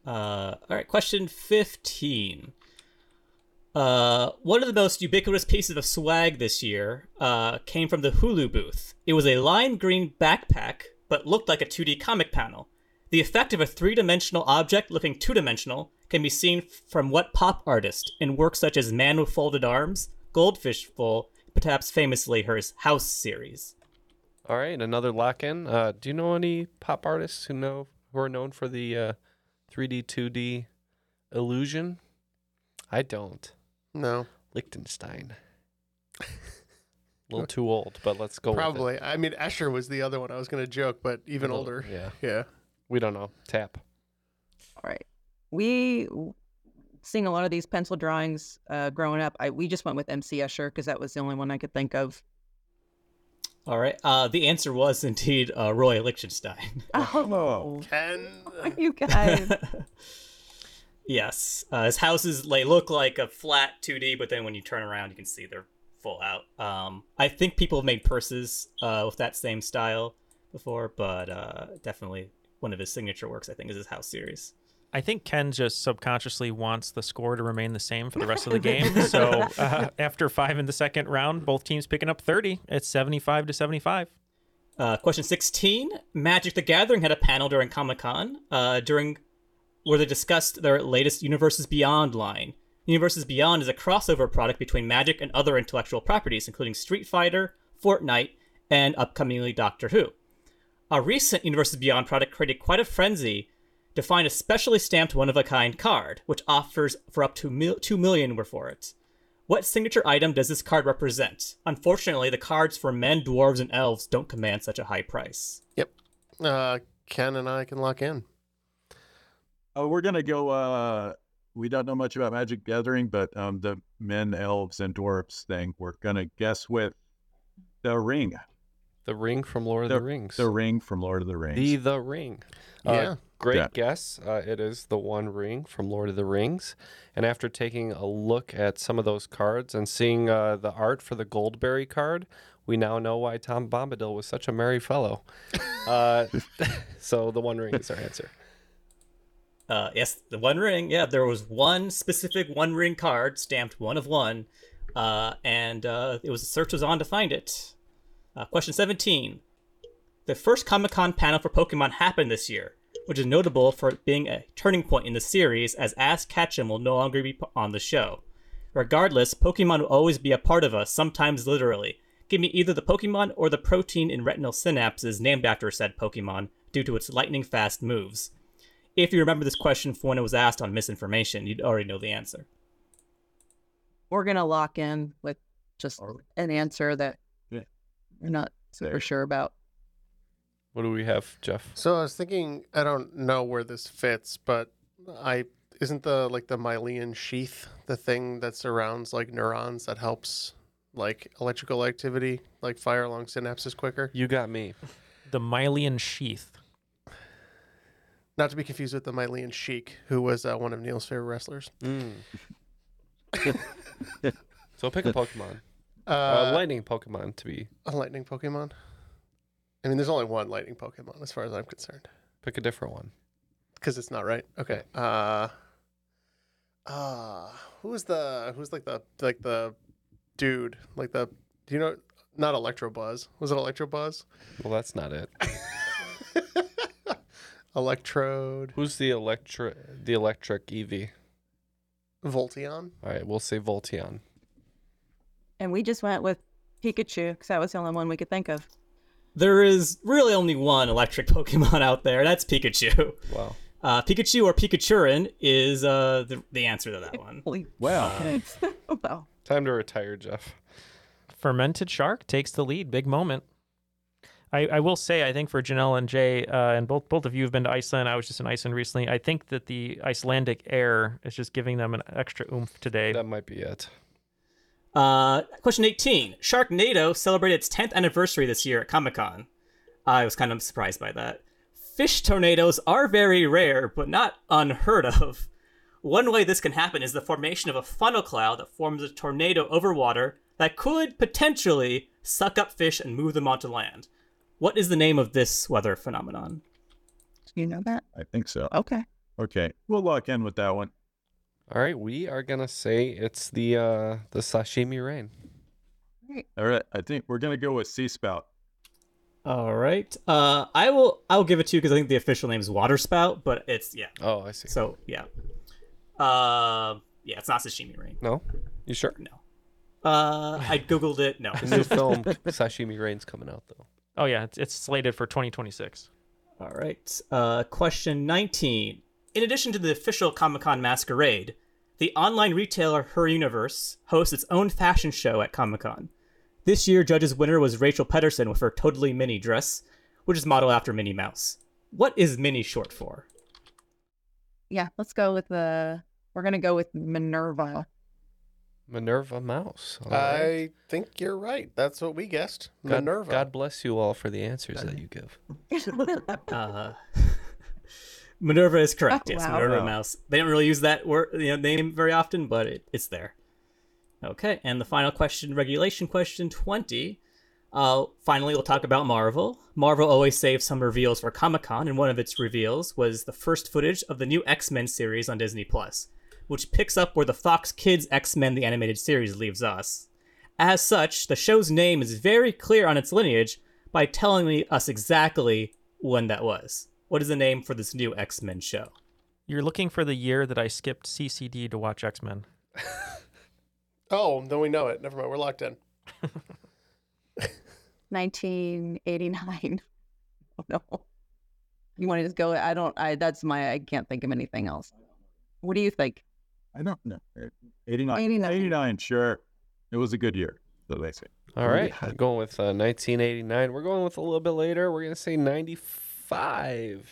Uh, all right, question 15. Uh, one of the most ubiquitous pieces of swag this year uh, came from the Hulu booth. It was a lime green backpack, but looked like a 2D comic panel. The effect of a three dimensional object looking two dimensional can be seen from what pop artist in works such as Man with Folded Arms, Goldfish Full, perhaps famously her House series. All right, another lock in. Uh, do you know any pop artists who know who are known for the uh, 3D 2D illusion? I don't. No. Lichtenstein. A little too old, but let's go. with it. Probably. I mean, Escher was the other one I was going to joke, but even little- older. Yeah. Yeah. We don't know. Tap. All right. We seeing a lot of these pencil drawings uh, growing up. I we just went with MC Escher because that was the only one I could think of. All right. Uh, the answer was indeed uh, Roy Lichtenstein. Oh, Ken. you guys. yes. Uh, his houses they look like a flat 2D, but then when you turn around, you can see they're full out. Um, I think people have made purses uh, with that same style before, but uh, definitely one of his signature works. I think is his house series. I think Ken just subconsciously wants the score to remain the same for the rest of the game. so uh, after five in the second round, both teams picking up 30. It's 75 to 75. Uh, question 16 Magic the Gathering had a panel during Comic Con uh, during where they discussed their latest Universes Beyond line. Universes Beyond is a crossover product between Magic and other intellectual properties, including Street Fighter, Fortnite, and upcomingly Doctor Who. A recent Universes Beyond product created quite a frenzy to find a specially stamped one of a kind card, which offers for up to mil- 2 million were for it. What signature item does this card represent? Unfortunately, the cards for men, dwarves, and elves don't command such a high price. Yep. Uh, Ken and I can lock in. Oh, we're gonna go. Uh, we don't know much about Magic Gathering, but um, the men, elves, and dwarves thing. We're gonna guess with the ring. The ring from Lord of the, Rings. The ring from Lord of the Rings. The The Ring. Uh, Yeah. great Yeah. guess. Uh, it is the One Ring from Lord of the Rings. And after taking a look at some of those cards and seeing uh, the art for the Goldberry card, we now know why Tom Bombadil was such a merry fellow. Uh, so the One Ring is our answer. Uh, yes, the One Ring. Yeah, there was one specific One Ring card stamped one of one, uh, and uh, it was search was on to find it. Uh, question seventeen: The first Comic Con panel for Pokemon happened this year, which is notable for it being a turning point in the series, as Ash Ketchum will no longer be on the show. Regardless, Pokemon will always be a part of us, sometimes literally. Give me either the Pokemon or the protein in retinal synapses named after said Pokemon due to its lightning fast moves. If you remember this question from when it was asked on misinformation, you'd already know the answer. We're gonna lock in with just an answer that Yeah. We're not super sure about. What do we have, Jeff? So I was thinking, I don't know where this fits, but I isn't the like the myelin sheath the thing that surrounds like neurons that helps like electrical activity, like fire along synapses quicker. You got me. The myelin sheath. Not to be confused with the myelin sheik, who was uh, one of Neal's favorite wrestlers. Mm. so pick a Pokemon. Uh, Uh, lightning Pokemon to be. A lightning Pokemon. I mean, there's only one lightning Pokemon as far as I'm concerned, Pick a different one. because it's not right. Okay. Uh, uh, who's the who's like the like the dude like the do you know not Electabuzz was it Electabuzz Well, that's not it. Electrode Who's the electric the electric Eevee? Volteon All right, we'll say Volteon. And we just went with Pikachu because that was the only one we could think of. There is really only one electric Pokemon out there. That's Pikachu. Wow. Uh, Pikachu or Pikachurin is uh, the, the answer to that one. Wow. oh, wow. Time to retire, Jeff. Fermented Shark takes the lead. Big moment. I, I will say, I think for Janelle and Jay, uh, and both both of you have been to Iceland. I was just in Iceland recently. I think that the Icelandic air is just giving them an extra oomph today. That might be it. Uh, question 18. Sharknado celebrated its 10th anniversary this year at Comic Con. I was kind of surprised by that. Fish tornadoes are very rare, but not unheard of. One way this can happen is the formation of a funnel cloud that forms a tornado over water that could potentially suck up fish and move them onto land. What is the name of this weather phenomenon? Do you know that? I think so. Okay. Okay, we'll lock in with that one. All right, we are gonna say it's the uh the sashimi rain. All right, I think we're gonna go with sea spout. All right. Uh, I will. I'll give it to you because I think the official name is water spout, but it's yeah. Oh, I see. So yeah. Uh, yeah, it's not sashimi rain. No, you sure? No. Uh, I googled it. No. The new film Sashimi Rain's coming out though. Oh yeah, it's, it's slated for 2026. All right. Uh, question 19. In addition to the official Comic Con masquerade, the online retailer Her Universe hosts its own fashion show at Comic Con. This year, judges winner was Rachel Pedersen with her Totally Mini dress, which is modeled after Minnie Mouse. What is Minnie short for? Yeah, let's go with the. We're gonna go with Minerva. Minerva Mouse. All I right. think you're right. That's what we guessed. God, Minerva. God bless you all for the answers that you give. Uh, Minerva is correct. Oh, yes, wow. Minerva Wow. Mouse. They don't really use that word, you know, name very often, but it, it's there. Okay, and the final question, regulation question twenty. Uh, finally, we'll talk about Marvel. Marvel always saves some reveals for Comic Con, and one of its reveals was the first footage of the new X Men series on Disney Plus, which picks up where the Fox Kids X Men the animated series leaves us. As such, the show's name is very clear on its lineage by telling me us exactly when that was. What is the name for this new X Men show? You're looking for the year that I skipped CCD to watch X Men. Oh, then we know it. Never mind. We're locked in. 1989. Oh no. You want to just go? I don't. I. That's my. I can't think of anything else. What do you think? I don't know. 89. 89. 89, sure. It was a good year, so they say. All right, I'm going with uh, 1989. We're going with a little bit later. We're gonna say 95.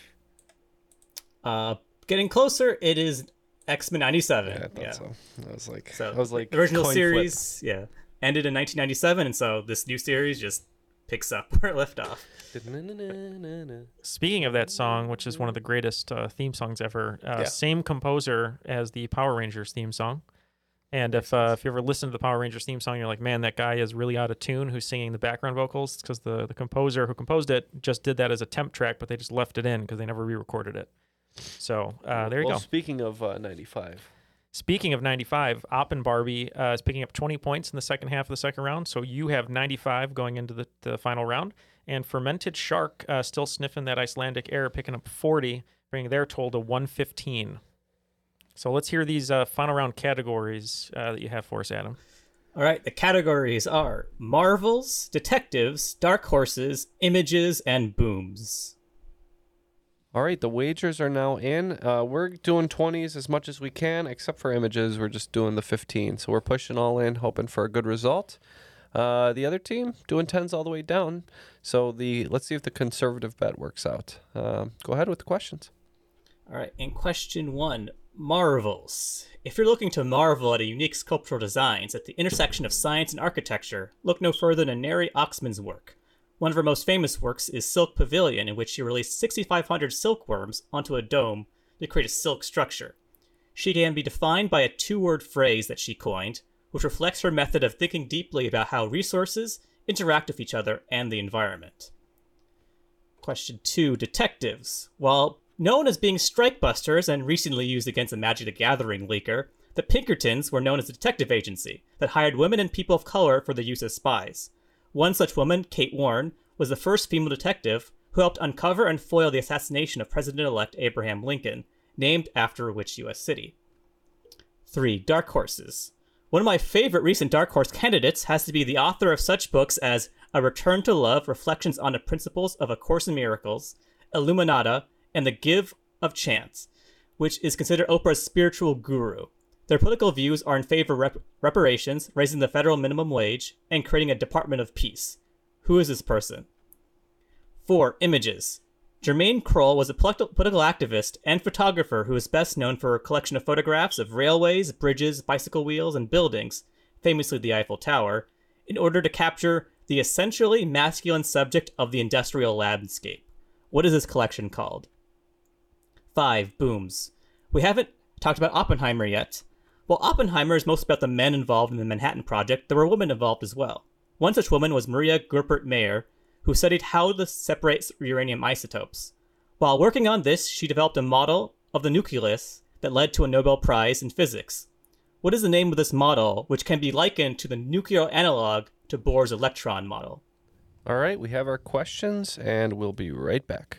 Uh, getting closer. It is X Men '97. Yeah, I thought yeah. so. I was like, So I was like, the original coin flip. series, yeah, ended in 1997, and so this new series just picks up where it left off. Speaking of that song, which is one of the greatest uh, theme songs ever, uh, Yeah. same composer as the Power Rangers theme song. And if uh, if you ever listen to the Power Rangers theme song, you're like, man, that guy is really out of tune. Who's singing the background vocals? because the the composer who composed it just did that as a temp track, but they just left it in because they never re-recorded it. So uh, there you well, go. Speaking of uh, 95, Speaking of 95, Opp and Barbie uh, is picking up 20 points in the second half of the second round. So you have 95 going into the, the final round. And Fermented Shark uh, still sniffing that Icelandic air, picking up 40, bringing their total to 115. So let's hear these uh, final round categories uh, that you have for us, Adam. All right, the categories are Marvels, Detectives, Dark Horses, Images, and Booms. All right, the wagers are now in. Uh, we're doing 20s as much as we can, except for images. We're just doing the 15. So we're pushing all in, hoping for a good result. Uh, the other team doing 10s all the way down. So the let's see if the conservative bet works out. Um, go ahead with the questions. All right, in question one, Marvels. If you're looking to marvel at a unique sculptural designs at the intersection of science and architecture, look no further than Neri Oxman's work. One of her most famous works is Silk Pavilion, in which she released 6,500 silkworms onto a dome to create a silk structure. She can be defined by a two word phrase that she coined, which reflects her method of thinking deeply about how resources interact with each other and the environment. Question 2 Detectives. While known as being strikebusters and recently used against the Magic the Gathering leaker, the Pinkertons were known as a detective agency that hired women and people of color for the use as spies. One such woman, Kate Warne, was the first female detective who helped uncover and foil the assassination of President elect Abraham Lincoln, named after which U.S. city. 3. Dark Horses. One of my favorite recent Dark Horse candidates has to be the author of such books as A Return to Love Reflections on the Principles of A Course in Miracles, Illuminata, and The Give of Chance, which is considered Oprah's spiritual guru. Their political views are in favor of rep- reparations, raising the federal minimum wage, and creating a Department of Peace. Who is this person? Four, images. Germaine Krull was a political activist and photographer who is best known for a collection of photographs of railways, bridges, bicycle wheels, and buildings, famously the Eiffel Tower, in order to capture the essentially masculine subject of the industrial landscape. What is this collection called? Five, booms. We haven't talked about Oppenheimer yet. While Oppenheimer is most about the men involved in the Manhattan Project, there were women involved as well. One such woman was Maria Goeppert Mayer, who studied how to separate uranium isotopes. While working on this, she developed a model of the nucleus that led to a Nobel Prize in physics. What is the name of this model, which can be likened to the nuclear analog to Bohr's electron model? All right, we have our questions, and we'll be right back.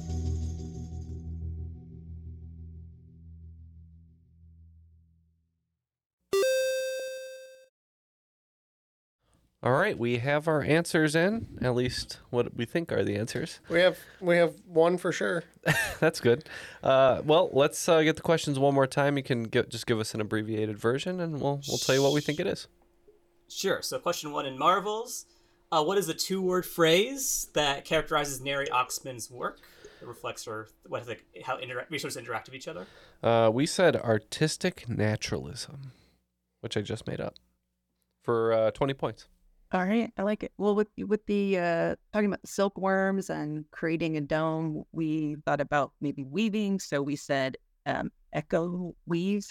Right, we have our answers in, at least what we think are the answers. We have we have one for sure. That's good. Uh, well, let's uh, get the questions one more time. You can get, just give us an abbreviated version, and we'll we'll tell you what we think it is. Sure. So, question one in Marvels. Uh, what is the two-word phrase that characterizes Neri Oxman's work? It reflects her what is it, how intera- resources interact with each other. Uh, we said artistic naturalism, which I just made up for uh, twenty points. All right, I like it. Well, with with the uh, talking about silkworms and creating a dome, we thought about maybe weaving. So we said um, echo weave.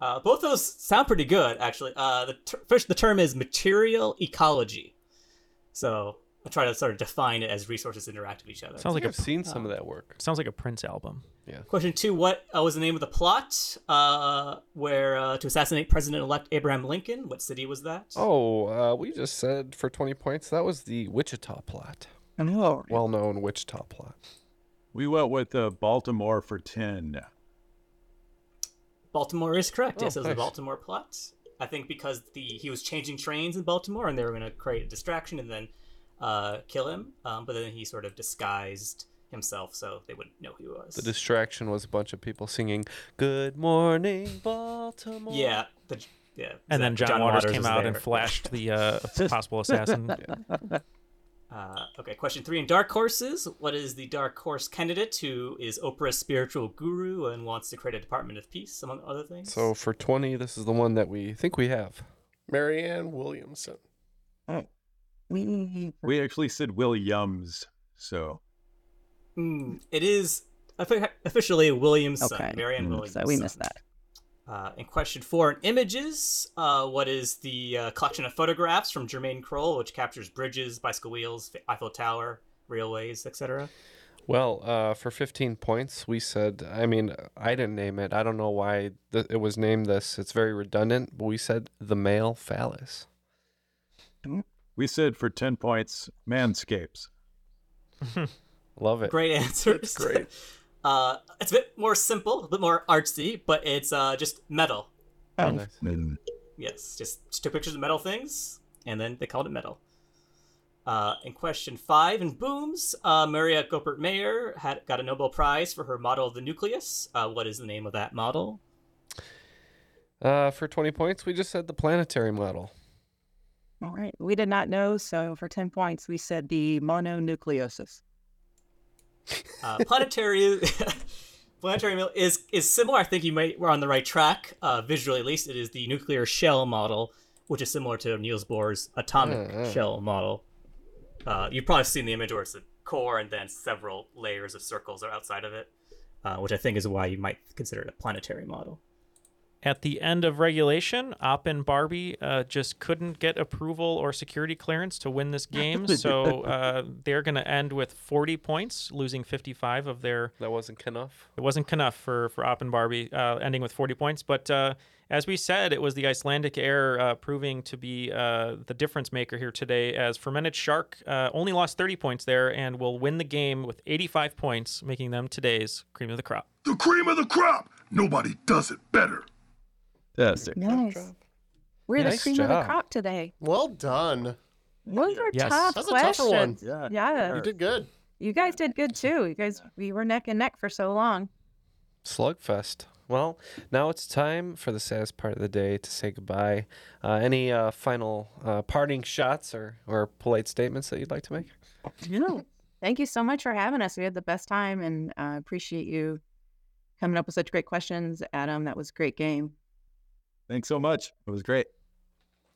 Uh, both those sound pretty good, actually. Uh, the ter- first, the term is material ecology. So I try to sort of define it as resources interact with each other. Sounds like I've seen some of that work. Sounds like a Prince album. Yeah. Question two: What uh, was the name of the plot uh, where uh, to assassinate President-elect Abraham Lincoln? What city was that? Oh, uh, we just said for 20 points that was the Wichita plot. Oh. Well known Wichita plot. We went with uh, Baltimore for 10. Baltimore is correct. Oh, yes, it was a nice. Baltimore plot. I think because the he was changing trains in Baltimore and they were going to create a distraction and then uh, kill him. Um, but then he sort of disguised himself so they wouldn't know who he was. The distraction was a bunch of people singing "Good Morning Baltimore." yeah, the, yeah. And then John John, Waters, Waters came was out and flashed the uh, possible assassin. Uh, okay, question three in Dark Horses. What is the Dark Horse candidate who is Oprah's spiritual guru and wants to create a Department of Peace, among other things? So for 20, this is the one that we think we have. Marianne Williamson. Oh, we We actually said Williams, so Mm, it is officially Williams' Okay. Marianne Mm, Williamson. so we missed that. Uh, in question four, in images, uh, what is the uh, collection of photographs from Germaine Krull, which captures bridges, bicycle wheels, Eiffel Tower, railways, etc.? Well, uh, for 15 points, we said, I mean, I didn't name it. I don't know why th- it was named this. It's very redundant, but we said the male phallus. We said for 10 points, manscapes. Love it. Great answers. great. uh, it's a bit more simple, a bit more artsy, but it's uh, just metal. Oh, nice. Yes, just, just took pictures of metal things, and then they called it metal. Uh, in question five, in booms, uh, Maria Goeppert Mayer had got a Nobel Prize for her model of the nucleus. Uh, what is the name of that model? Uh, for 20 points, we just said the planetary model. All right. We did not know, so for 10 points, we said the mononucleosis. Uh, planetary planetary mil- is is similar. I think you might we're on the right track. Uh, visually, at least, it is the nuclear shell model, which is similar to Niels Bohr's atomic Mm, mm. shell model. Uh, you've probably seen the image where it's a core and then several layers of circles are outside of it, uh, which I think is why you might consider it a planetary model. At the end of regulation, Op and Barbie uh, just couldn't get approval or security clearance to win this game, so uh, they're going to end with 40 points, losing 55 of their. That wasn't enough. It wasn't enough for for Op and Barbie, uh, ending with 40 points. But uh, as we said, it was the Icelandic air uh, proving to be uh, the difference maker here today. As Fermented Shark uh, only lost 30 points there and will win the game with 85 points, making them today's cream of the crop. The cream of the crop. Nobody does it better. Fantastic. Nice. We're the Nice cream of the crop today. Well done. Those are Yes. tough That's a tougher one. questions. Yeah. yeah. You did good. You guys did good too. You guys, we were neck and neck for so long. Slugfest. Well, now it's time for the saddest part of the day to say goodbye. Uh, any uh, final uh, parting shots or, or polite statements that you'd like to make? No. Thank you so much for having us. We had the best time and uh, appreciate you coming up with such great questions. Adam, that was a great game. Thanks so much. It was great.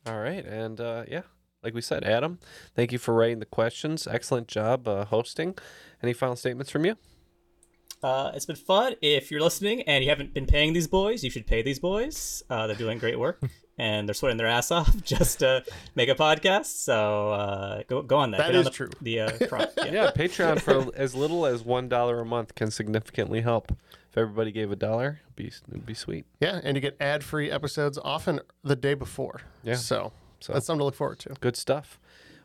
All right. And uh, yeah, like we said, Adam, thank you for writing the questions. Excellent job uh, hosting. Any final statements from you? Uh, it's been fun. If you're listening and you haven't been paying these boys, you should pay these boys. Uh, they're doing great work and they're sweating their ass off just to make a podcast. So uh, go go on that. That Get is the, true. The uh. Yeah. Yeah, Patreon for as little as one dollar a month can significantly help. If everybody gave a dollar, it'd be it'd be sweet. Yeah, and you get ad-free episodes often the day before. Yeah. So, So- that's something to look forward to. Good stuff.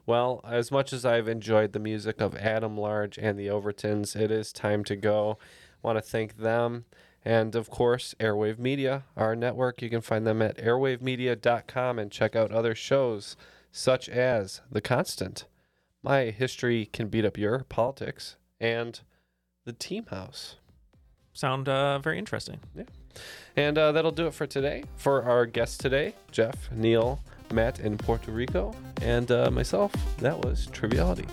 Well, as much as I've enjoyed the music of Adam Large and the Overtons, it is time to go. Want to thank them and, of course, Airwave Media, our network. You can find them at airwavemedia.com and check out other shows such as The Constant, My History Can Beat Up Your Politics, and The Team House. Sound uh, very interesting. Yeah. And uh, that'll do it for today. For our guests today, Jeff, Neal, Matt in Puerto Rico, and uh, myself, that was Triviality.